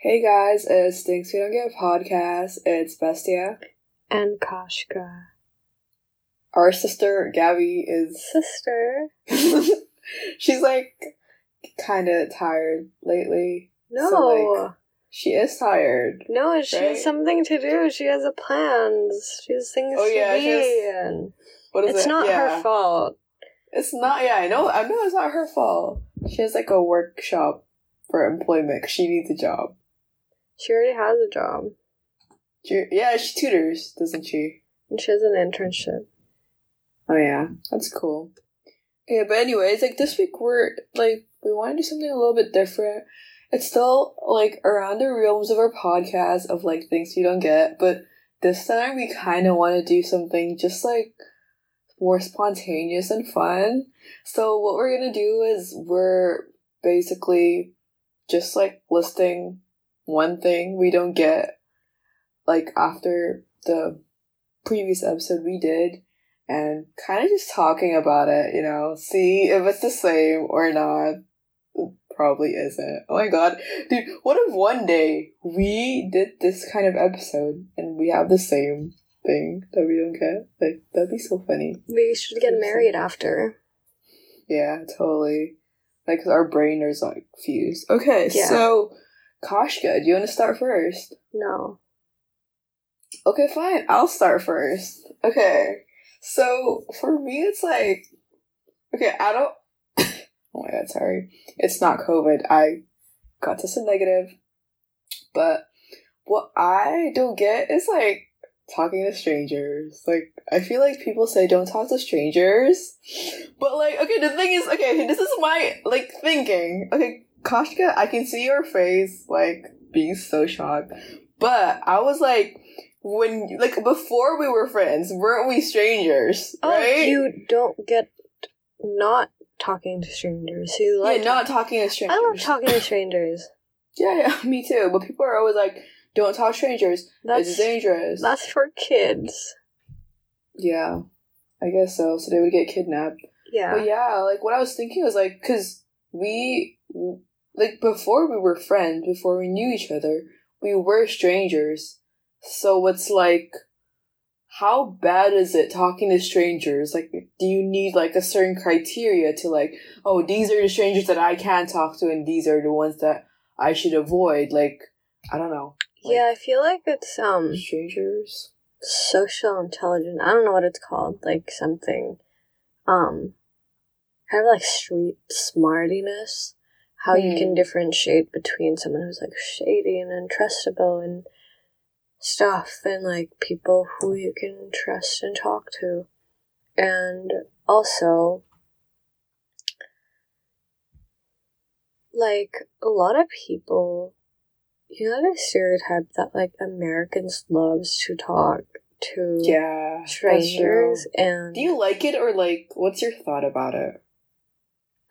Hey guys, it's Things We Don't Get a podcast. It's Bestia. And Kashka. Our sister Gabby is. Sister? She's like kind of tired lately. No. So, like, she is tired. no, she right? has something to do. She has a plans. She has things Oh, to yeah, be. she has- and What is it's it? not yeah. her fault. It's not. Yeah, I know. I know it's not her fault. She has like a workshop for employment. She needs a job. She already has a job. She, yeah, she tutors, doesn't she? And she has an internship. Oh yeah, that's cool. Yeah, but anyways, like this week we're like we want to do something a little bit different. It's still like around the realms of our podcast of like things you don't get, but this time we kind of want to do something just like more spontaneous and fun. So what we're gonna do is we're basically just like listing one thing we don't get, like after the previous episode we did and kind of just talking about it, you know, see if it's the same or not. It probably isn't. Oh my god. Dude, what if one day we did this kind of episode and we have the same thing that we don't get? Like, that'd be so funny. We should get married after. Yeah, totally. Like, 'cause our brain is like fused. Okay, Yeah. so, Kashka, do you want to start first? No. Okay, fine. I'll start first. Okay. So for me, it's like, okay, I don't. oh my god, sorry. It's not COVID. I got tested negative, but what I don't get is like talking to strangers. Like I feel like people say don't talk to strangers, but like okay, the thing is okay. This is my like thinking. Okay, Kashka, I can see your face like being so shocked, but I was like when like before we were friends, weren't we strangers? Oh, right? you don't get not talking to strangers. You like yeah, not talking to strangers. I love talking to strangers. Yeah, yeah, me too. But people are always like, "Don't talk to strangers. That's it's dangerous." that's for kids. yeah, I guess so. So they would get kidnapped. Yeah. But yeah, like what I was thinking was like, cause we, like before we were friends, before we knew each other, we were strangers. So it's like, how bad is it talking to strangers? Like, do you need like a certain criteria to like, oh, these are the strangers that I can talk to, and these are the ones that I should avoid? Like, I don't know. Like, yeah, I feel like it's um strangers. social intelligence. I don't know what it's called. Like something, um, kind of like street smartiness. How you can Hmm. differentiate between someone who's like shady and untrustable and stuff, and like people who you can trust and talk to, and also. Like a lot of people you know the stereotype that like Americans loves to talk to Yeah, strangers and Do you like it or like? What's your thought about it?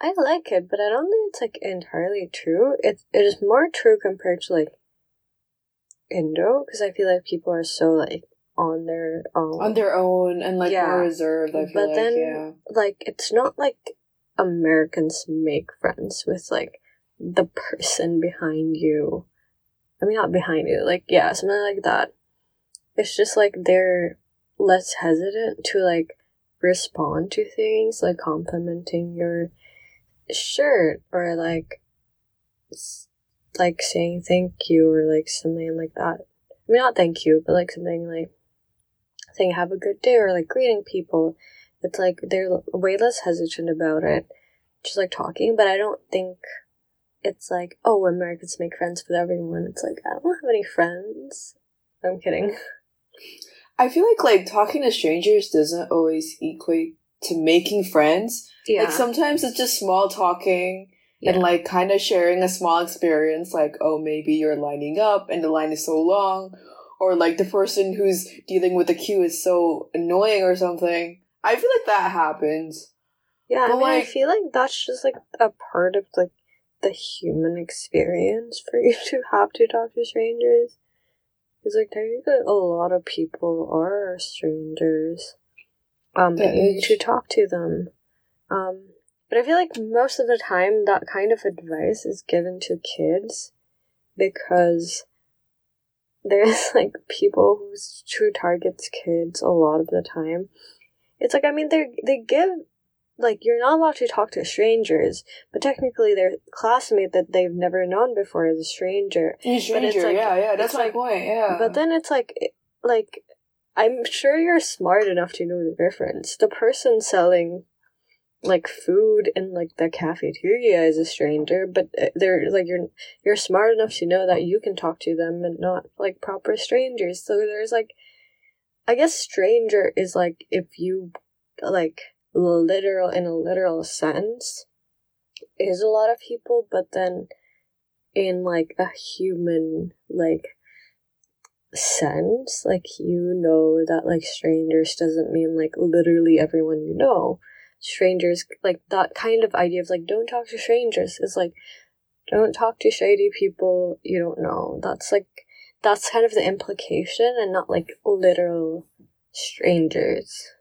I like it, but I don't think it's like entirely true. It it is more true compared to like Indo because I feel like people are so like on their own. on their own and like Yeah. more reserved. I feel but like then yeah. like it's not like Americans make friends with like the person behind you. I mean not behind you, like yeah, something like that. It's just like they're less hesitant to like respond to things like complimenting your shirt or like like saying thank you or like something like that. I mean not thank you, but like something like saying have a good day or like greeting people. It's like they're way less hesitant about it just like talking but i don't think it's like oh americans make friends with everyone. It's like i don't have any friends. I'm kidding. I feel like like talking to strangers doesn't always equate to making friends. yeah Like sometimes it's just small talking yeah. and like kind of sharing a small experience. Like oh maybe you're lining up and the line is so long, or like the person who's dealing with the queue is so annoying or something. I feel like that happens. yeah i but, mean i feel like that's just like a part of like the human experience for you to have to talk to strangers because like technically a lot of people are strangers um That you need to talk to them um but i feel like most of the time that kind of advice is given to kids because there's like people who's true targets kids a lot of the time. It's like I mean they they give like you're not allowed to talk to strangers, but technically their classmate that they've never known before is a stranger. A stranger, like- yeah, yeah, that's my like- point. Yeah, But then it's like like I'm sure you're smart enough to know the difference. The person selling like food in like the cafeteria is a stranger, but uh, they're like you're you're smart enough to know that you can talk to them and not like proper strangers. So there's like I guess stranger is like if you like literal in a literal sense is a lot of people, but then in like a human like sense, like you know that like strangers doesn't mean like literally everyone you know. Strangers like that kind of idea of like don't talk to strangers is like don't talk to shady people you don't know. That's like that's kind of the implication and not like literal strangers.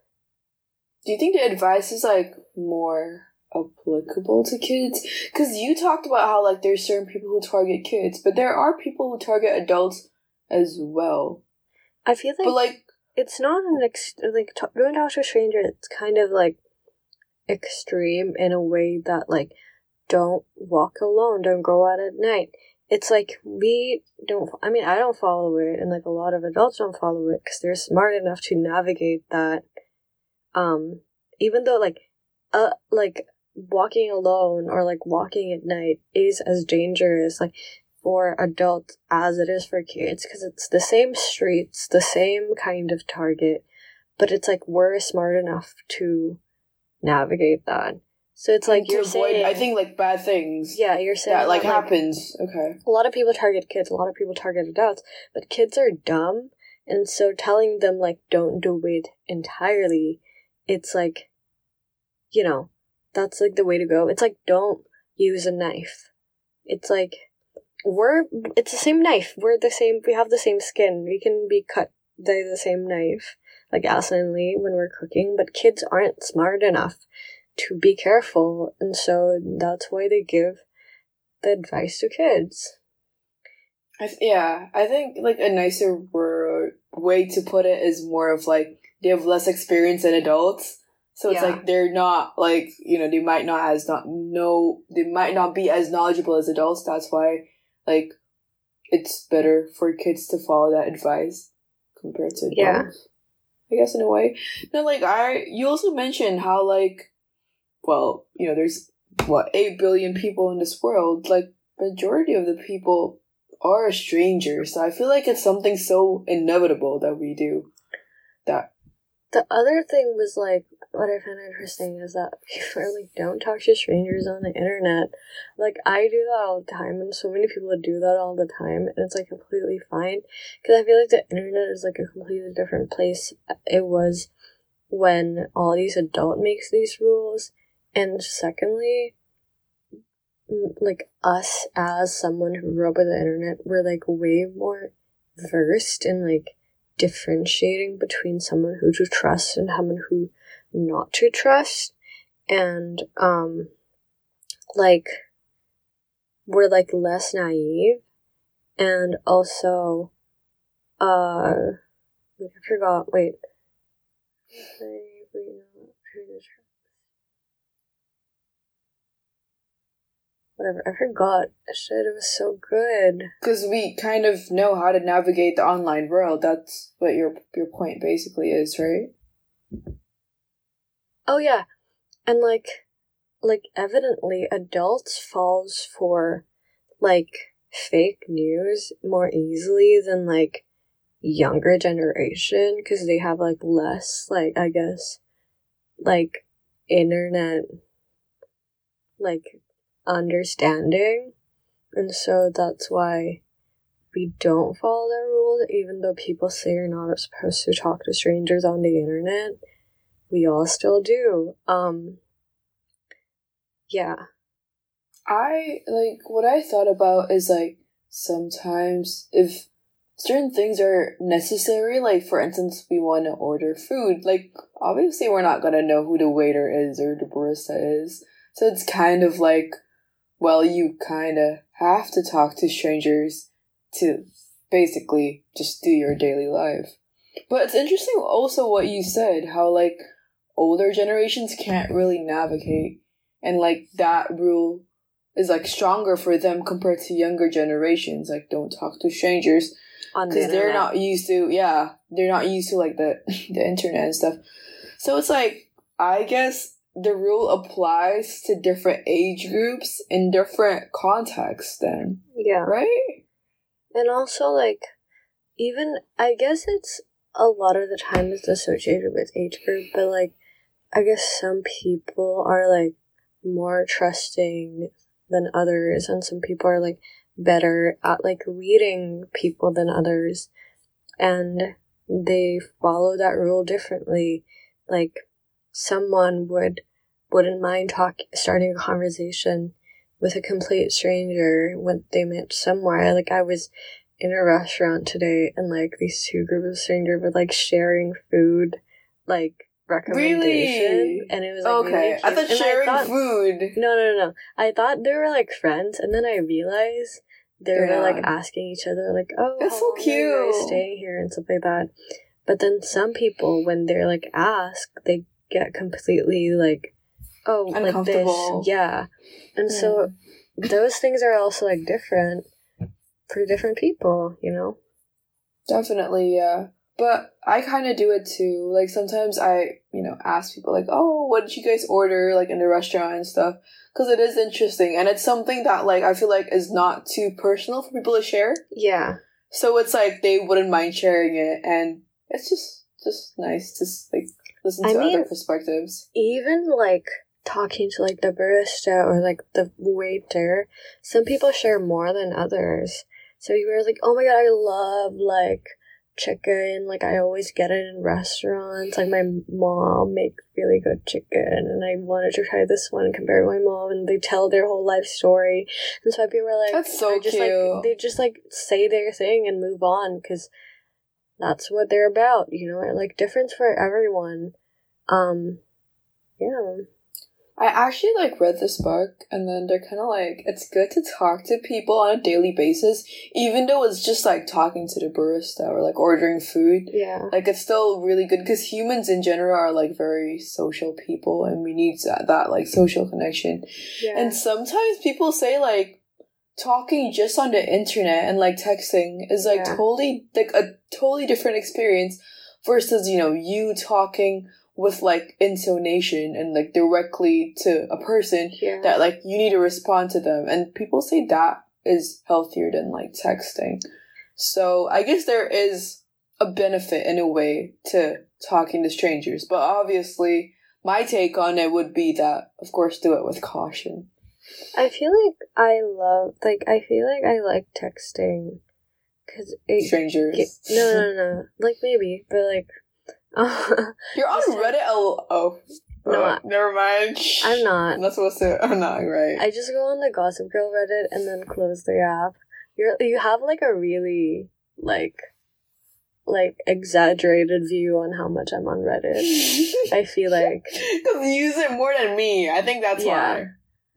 do you think the advice is like more applicable to kids? Because you talked about how like there's certain people who target kids, but there are people who target adults as well. I feel like But like, it's not an ex- like t- don't talk to a stranger. It's kind of like extreme in a way that like don't walk alone, don't go out at night. It's like we don't. I mean, I don't follow it, and like a lot of adults don't follow it because they're smart enough to navigate that. Um, even though like, uh, like walking alone or like walking at night is as dangerous like for adults as it is for kids because it's the same streets, the same kind of target, but it's like we're smart enough to navigate that. So it's like you're avoid, saying, I think like bad things. yeah, you're saying that like that, happens. Okay. a lot of people target kids, a lot of people target adults, but kids are dumb, and so telling them like don't do it entirely, it's like, you know, that's like the way to go. It's like don't use a knife. It's like we're it's the same knife. We're the same. We have the same skin. We can be cut by the same knife, like Asa and Lee when we're cooking. But kids aren't smart enough to be careful, and so that's why they give the advice to kids. I th- yeah, I think like a nicer word, way to put it is more of like they have less experience than adults. So it's Yeah. like they're not like you know they might not as not know they might not be as knowledgeable as adults. That's why like it's better for kids to follow that advice compared to adults. Yeah. I guess in a way. No, like I you also mentioned how like well, you know, there's what, eight billion people in this world, like majority of the people are strangers. So I feel like it's something so inevitable that we do. That The other thing was like what I found interesting is that people are like don't talk to strangers on the internet. Like I do that all the time, and so many people do that all the time, and it's like completely fine. Because I feel like the internet is like a completely different place. Uh, it was when all these adult makes these rules, and secondly, like us as someone who grew up with the internet, we're like way more versed in like differentiating between someone who to trust and someone who not to trust. And um like we're like less naive. And also uh I forgot wait. Whatever I forgot. Shit it was so good. Because we kind of know how to navigate the online world. That's what your your point basically is, right? Oh yeah, and like, like evidently, adults falls for like fake news more easily than like younger generation because they have like less like I guess like internet like understanding, and so that's why we don't follow their rules, even though people say you're not supposed to talk to strangers on the internet we all still do. Um yeah. I like what I thought about is like sometimes if certain things are necessary, like for instance, we want to order food, like obviously we're not gonna know who the waiter is or the barista is, so it's kind of like, well, you kind of have to talk to strangers to basically just do your daily life. But it's interesting also what you said, how like older generations can't really navigate. And like that rule is like stronger for them compared to younger generations. Like don't talk to strangers On the because they're not used to yeah they're not used to like the the internet and stuff. So it's like i guess the rule applies to different age groups in different contexts then. Yeah. right? And also, like, even, I guess it's a lot of the time it's associated with age group, but, like, I guess some people are, like, more trusting than others, and some people are, like, better at, like, reading people than others, and they follow that rule differently. Like, someone would, wouldn't mind talk, starting a conversation with a complete stranger when they met somewhere. Like I was in a restaurant today and like these two groups of strangers were like sharing food, like recommendation, Really? and it was like okay really i thought And sharing thought- food No, no, no, no. I thought they were like friends, and then I realized they were like asking each other like, "Oh, It's so long are you cute. staying here?" and stuff like that. But then some people, when they're like asked, they get completely like, "Oh, like this, yeah." And so those things are also like different for different people, you know. Definitely, yeah. But I kind of do it too. Like sometimes I, you know, ask people like, "Oh, what did you guys order?" Like in the restaurant and stuff, because it is interesting and it's something that like I feel like is not too personal for people to share. Yeah, So it's like they wouldn't mind sharing it, and it's just just nice to like listen I to mean- other perspectives. even like talking to like the barista or like the waiter, some people share more than others. So you were like, oh my god, I love like chicken. Like I always get it in restaurants. Like my mom makes really good chicken, and I wanted to try this one compared to my mom. And they tell their whole life story, and so people were like, That's so just cute. like they just like say their thing and move on because that's what they're about, you know. Like difference for everyone. Um, yeah. I actually like read this book, and then they're kind of like it's good to talk to people on a daily basis, even though it's just like talking to the barista or like ordering food. Yeah. Like it's still really good because humans in general are like very social people, and we need that, that like social connection. Yeah. And sometimes people say like talking just on the internet and like texting is like Yeah. totally like a totally different experience versus you know you talking with like intonation and like directly to a person yeah. that like you need to respond to them and people say that is healthier than like texting so i guess there is a benefit in a way to talking to strangers but obviously my take on it would be that of course do it with caution I feel like I love, like, I feel like I like texting. Because strangers ge- no, no, no. Like, maybe, but like. you're on reddit oh, oh. No, I- never mind I'm not. i'm not supposed to i'm not right I just go on the Gossip Girl Reddit and then close the app. You're you have like a really like like exaggerated view on how much I'm on Reddit. I feel like Because you use it more than me. I think that's Yeah. why.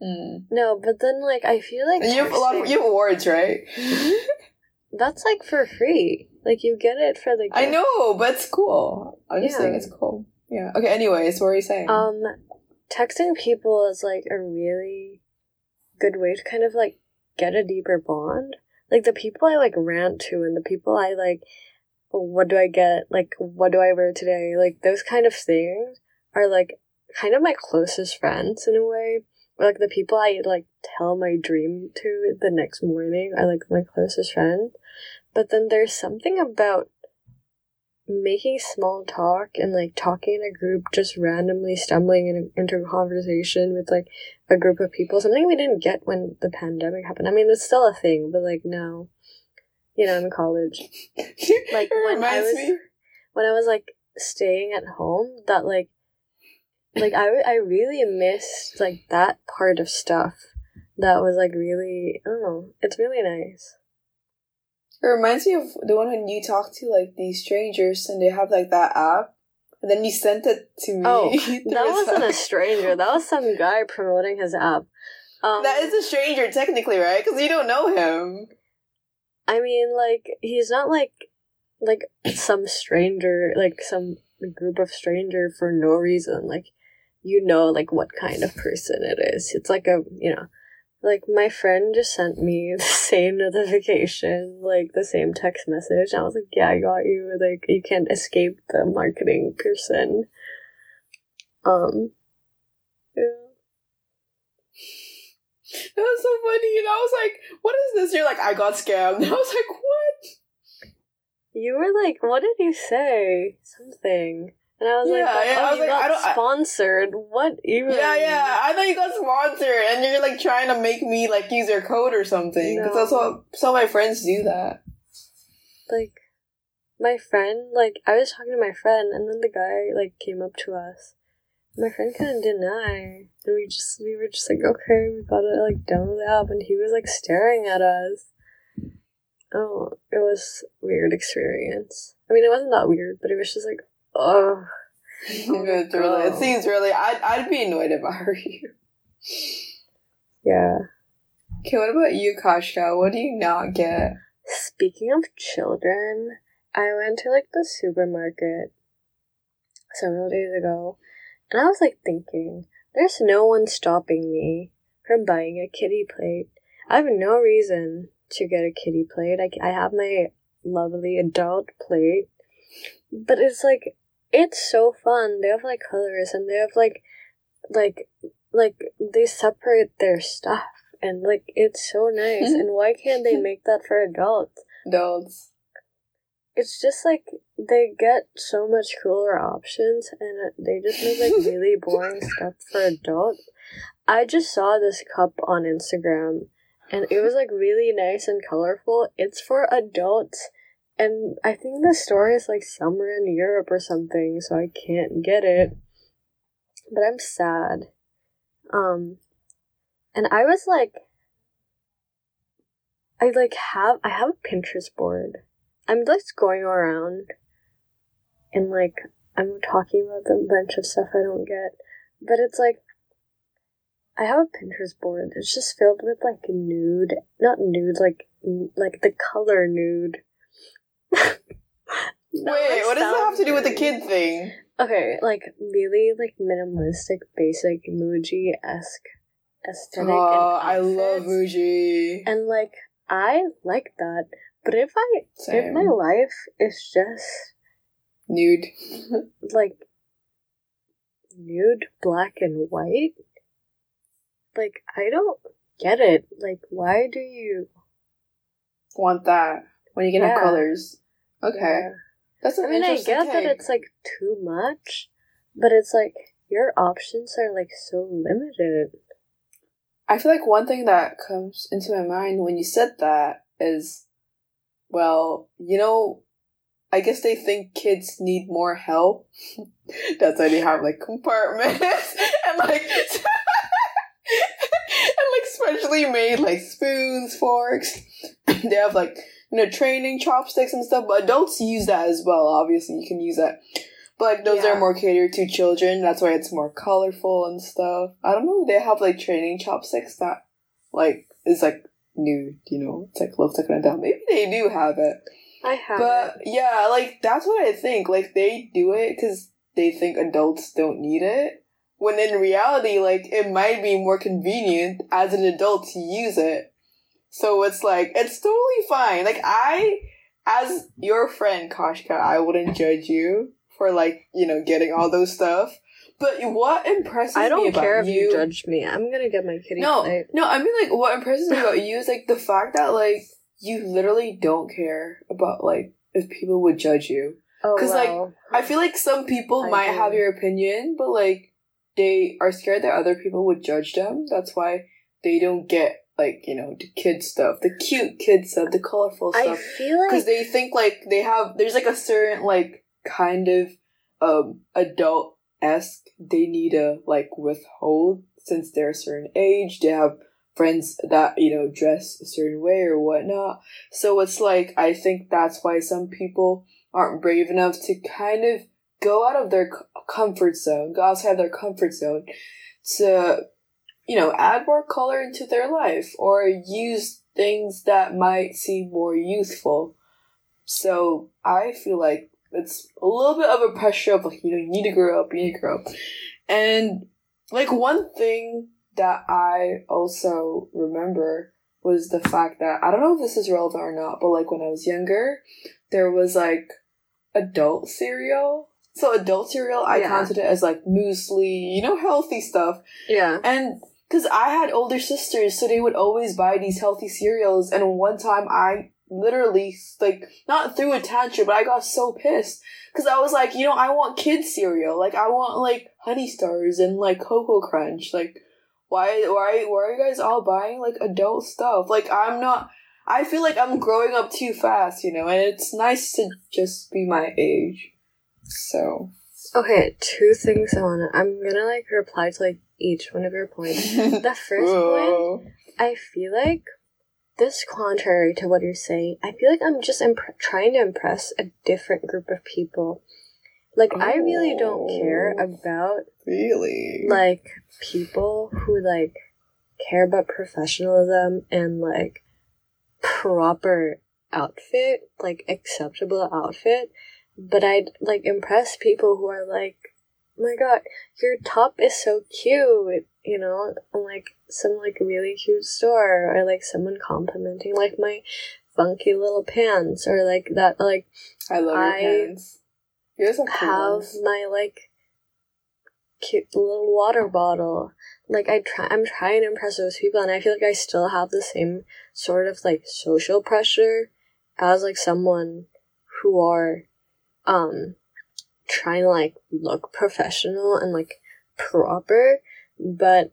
Mm. no, but then like I feel like And you have a lot of you have awards, right? that's like for free. Like you get it for the I know, but it's cool. I'm just saying it's cool. Yeah. Okay. Anyways, what were you saying? Um, texting people is like a really good way to kind of like get a deeper bond. Like the people I like rant to and the people I like, what do I get? Like, what do I wear today? Like those kind of things are like kind of my closest friends in a way. Or like the people I like tell my dream to the next morning are like my closest friend. But then there's something about making small talk and like talking in a group, just randomly stumbling in, into a conversation with like a group of people. Something we didn't get when the pandemic happened. I mean, it's still a thing, but like now, you know, in college. like, it when I was- me. When I was like staying at home, that like, like I, I really missed like that part of stuff. That was like really, I don't know, it's really nice. It reminds me of the one when you talk to like these strangers and they have like that app, and then you sent it to me. Oh, That wasn't a stranger. That was some guy promoting his app. Um, That is a stranger technically, right? Because you don't know him. I mean, like he's not like like some stranger, like some group of stranger for no reason. Like you know, like what kind of person it is. It's like a you know, like my friend just sent me the same notification, like the same text message. I was like, yeah, I got you. Like you can't escape the marketing person. Um. Yeah. That was so funny, and I was like, "What is this?" You're like, "I got scammed." I was like, "What?" You were like, "What did you say?" Something, and I was Yeah, like, yeah, "Oh, I was you like, I got don't- I- sponsored." What even? Yeah, yeah. I thought you got sponsored, and you're like trying to make me like use your code or something. Because No. that's what some of my friends do that. Like, my friend, like, I was talking to my friend, and then the guy like came up to us. My friend couldn't deny, and we just we were just like, okay, we gotta like download the app, and he was like staring at us. Oh, it was weird experience. I mean, it wasn't that weird, but it was just like, oh, it's really, it seems really. I'd I'd be annoyed if I were you. yeah. Okay, what about you, Kashka? What do you not get? Speaking of children, I went to like the supermarket several days ago, and I was like thinking, there's no one stopping me from buying a kitty plate. I have no reason to get a kitty plate. I, I have my lovely adult plate, but it's like it's so fun. They have like colors and they have like like like they separate their stuff and like it's so nice. Mm-hmm. and why can't they make that for adults? Adults. It's just like they get so much cooler options and uh, they just make like really boring stuff for adults. I just saw this cup on Instagram and it was like really nice and colorful. It's for adults and I think the store is like somewhere in Europe or something, so I can't get it. But I'm sad. Um and I was like I like have I have a Pinterest board. I'm just going around and like I'm talking about a bunch of stuff I don't get. But it's like I have a Pinterest board. It's just filled with like nude, not nude, like like the color nude. Wait, what does that have to do with the kid thing? Okay, like really like minimalistic, basic Muji esque aesthetic. Oh, and I love. Muji. And like I like that. But if I if my life is just Nude. like nude, black and white, like I don't get it. Like why do you Want that when you can have Yeah. colors. Okay, Yeah. that's an I mean I get that it's like too much, but it's like your options are like so limited. I feel like one thing that comes into my mind when you said that is, well, you know, I guess they think kids need more help. That's why they have like compartments and like and like specially made like spoons, forks. they have like you know training chopsticks and stuff. But adults use that as well. Obviously, you can use that. But like those Yeah. are more catered to children. That's why it's more colorful and stuff. I don't know. They have like training chopsticks that like is like nude. You know, it's like looks like an adult. Maybe they do have it. I have But yeah, like that's what I think. Like they do it because they think adults don't need it. When in reality, like it might be more convenient as an adult to use it. So it's like it's totally fine. Like I, as your friend Kashka, I wouldn't judge you for like you know getting all those stuff. But what impresses me I don't about care if you, you judge me. I'm gonna get my kitty no, plate. no, I mean like what impresses me about you is like the fact that like you literally don't care about like if people would judge you. Oh, 'Cause, like. I feel like some people I might do. have your opinion, but like they are scared that other people would judge them. That's why they don't get like you know the kid stuff, the cute kid stuff, the colorful stuff. I feel because they think like they have there's like a certain like kind of um adult esque they need to like withhold since they're a certain age. They have friends that you know dress a certain way or whatnot. So it's like I think that's why some people aren't brave enough to kind of go out of their comfort zone, go outside their comfort zone to you know add more color into their life or use things that might seem more youthful. So I feel like it's a little bit of a pressure of like, you know, you need to grow up, you need to grow up. And like one thing that I also remember was the fact that I don't know if this is relevant or not, but like when I was younger, there was like adult cereal. So adult cereal, I Yeah. counted it as like muesli, you know, healthy stuff. Yeah. And because I had older sisters, so they would always buy these healthy cereals. And one time I literally, like, not threw a tantrum, but I got so pissed. Because I was like, you know, I want kids cereal. Like, I want, like, Honey Stars and, like, Koko Krunch. Like, why, why, why are you guys all buying, like, adult stuff? Like, I'm not, I feel like I'm growing up too fast, you know, and it's nice to just be my age. So. Okay, two things I wanna. I'm gonna like reply to like each one of your points. The first point, Whoa. I feel like this contrary to what you're saying. I feel like I'm just imp- trying to impress a different group of people. Like I really don't oh. care Oh. about Really? like people who like care about professionalism and like proper outfit, like acceptable outfit. But I'd like impress people who are like, oh my god, your top is so cute, you know, and like some like really cute store or like someone complimenting like my funky little pants or like that like I love I your pants. Yours are cool have ones. my like cute little water bottle. Like I try, I'm trying to impress those people, and I feel like I still have the same sort of like social pressure as like someone who are, um, trying to like look professional and like proper, but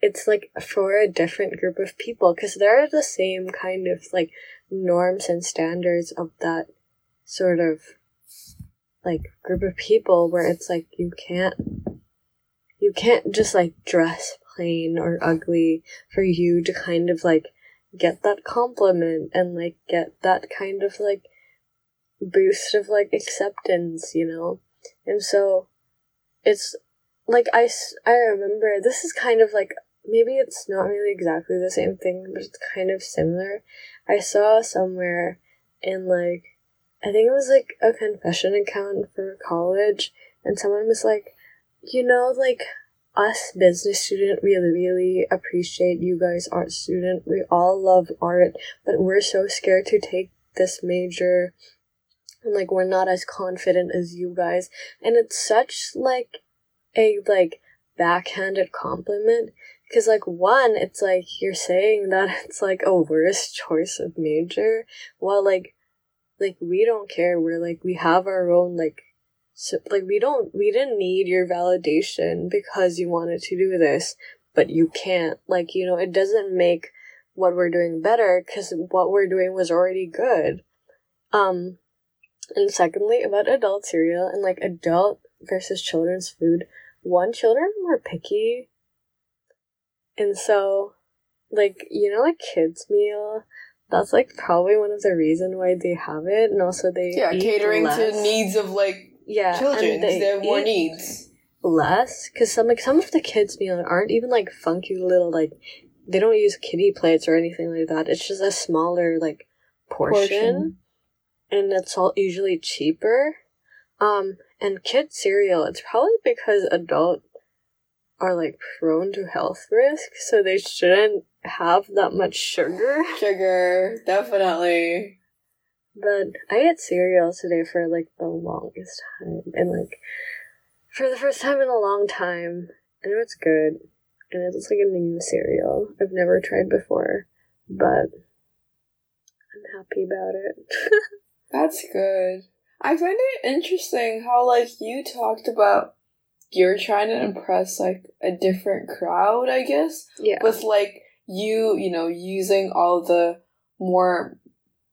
it's like for a different group of people because they're the same kind of like norms and standards of that sort of like group of people where it's like you can't you can't just like dress plain or ugly for you to kind of like get that compliment and like get that kind of like boost of like acceptance you know and so it's like I, I remember this is kind of like maybe it's not really exactly the same thing but it's kind of similar i saw somewhere in like I think it was like a confession account for college, and someone was like, you know, like us business student really, really appreciate you guys art student. We all love art, but we're so scared to take this major, and like we're not as confident as you guys. And it's such like a like backhanded compliment. Because like one it's like you're saying that it's like a worse choice of major. While like like we don't care. We're like we have our own like so, like we don't we didn't need your validation because you wanted to do this. But you can't. Like you know it doesn't make what we're doing better because what we're doing was already good. Um and secondly about adult cereal and like adult versus children's food one children were picky and so like you know like kids meal that's like probably one of the reason why they have it and also they Yeah, catering less. to needs of like yeah children. they They have more needs. less because some like some of the kids meal aren't even like funky little like they don't use kitty plates or anything like that it's just a smaller like portion, Portion. And it's all usually cheaper um and kid cereal it's probably because adult are like prone to health risk so they shouldn't have that much sugar Sugar, definitely. But I ate cereal today for like the longest time, and like for the first time in a long time. I know it's good, and it's like a new cereal I've never tried before, but I'm happy about it. That's good. I find it interesting how like you talked about you're trying to impress like a different crowd, I guess. yeah, with like you, you know, using all the more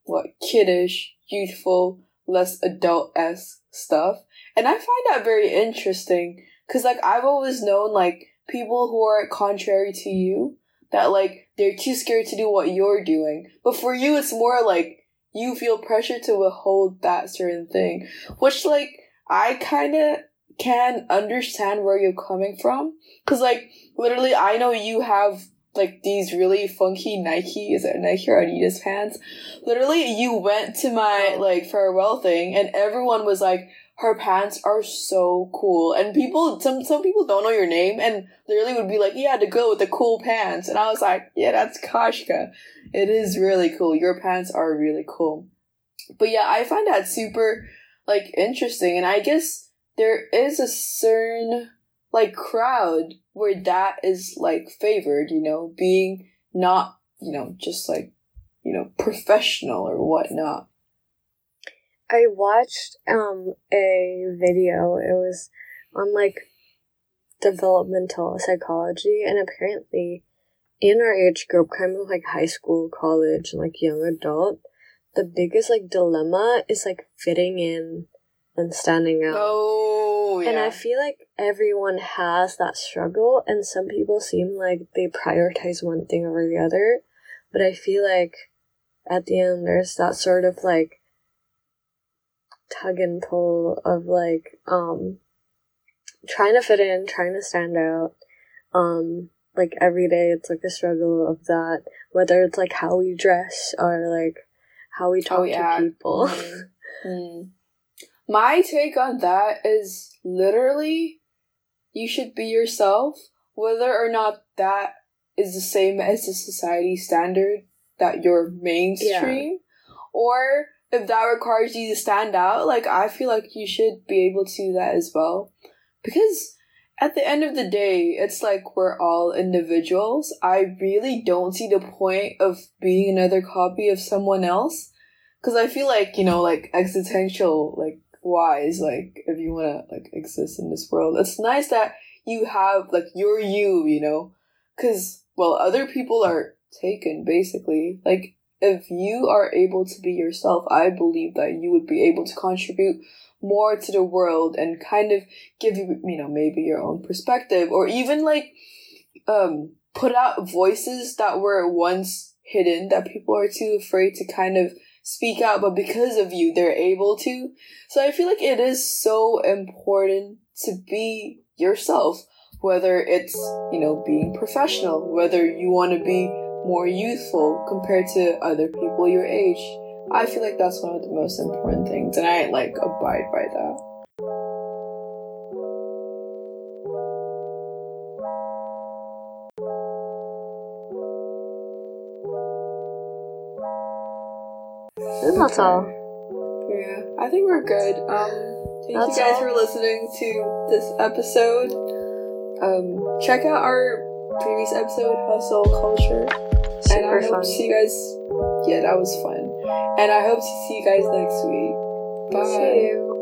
what kiddish, youthful, less adult esque stuff. And I find that very interesting because like I've always known like people who are contrary to you that like they're too scared to do what you're doing. But for you it's more like you feel pressure to withhold that certain thing. Which like I kinda can understand where you're coming from. Cause like literally I know you have like these really funky Nike, is it Nike or Adidas pants? Literally, you went to my like farewell thing, and everyone was like, "Her pants are so cool," and people, some some people don't know your name, and literally would be like, "Yeah, to go with the cool pants," and I was like, "Yeah, that's Kashka. It is really cool. Your pants are really cool." But yeah, I find that super like interesting, and I guess there is a certain like crowd where that is like favored, you know, being not, you know, just like, you know, professional or whatnot. I watched um a video. It was on like developmental psychology and apparently in our age group, kind of like high school, college, and like young adult, the biggest like dilemma is like fitting in and standing out. Oh, yeah. And I feel like everyone has that struggle, and some people seem like they prioritize one thing over the other. But I feel like at the end, there's that sort of like tug and pull of like, um, trying to fit in, trying to stand out. Um, like every day, it's like a struggle of that, whether it's like how we dress or like how we talk Oh, yeah. to people. Mm. Mm. My take on that is literally you should be yourself, whether or not that is the same as the society standard that you're mainstream, or if that requires you to stand out. Like, I feel like you should be able to do that as well. Because at the end of the day, it's like we're all individuals. I really don't see the point of being another copy of someone else. Cause I feel like, you know, like existential, like wise, like if you wanna like exist in this world, it's nice that you have like you're you, you know? Cause, well, other people are taken basically. Like, if you are able to be yourself, I believe that you would be able to contribute more to the world and kind of give you, you know, maybe your own perspective or even like, um, put out voices that were once hidden that people are too afraid to kind of speak out, but because of you, they're able to. So I feel like it is so important to be yourself, whether it's, you know, being professional, whether you want to be more youthful compared to other people your age. I feel like that's one of the most important things, and I like abide by that. And that's all. Yeah, I think we're good. Um, thank That's you guys all. for listening to this episode. Um, check out our previous episode, Hustle Culture. And Super I hope to see you guys. Yeah, that was fun. And I hope to see you guys next week. Bye.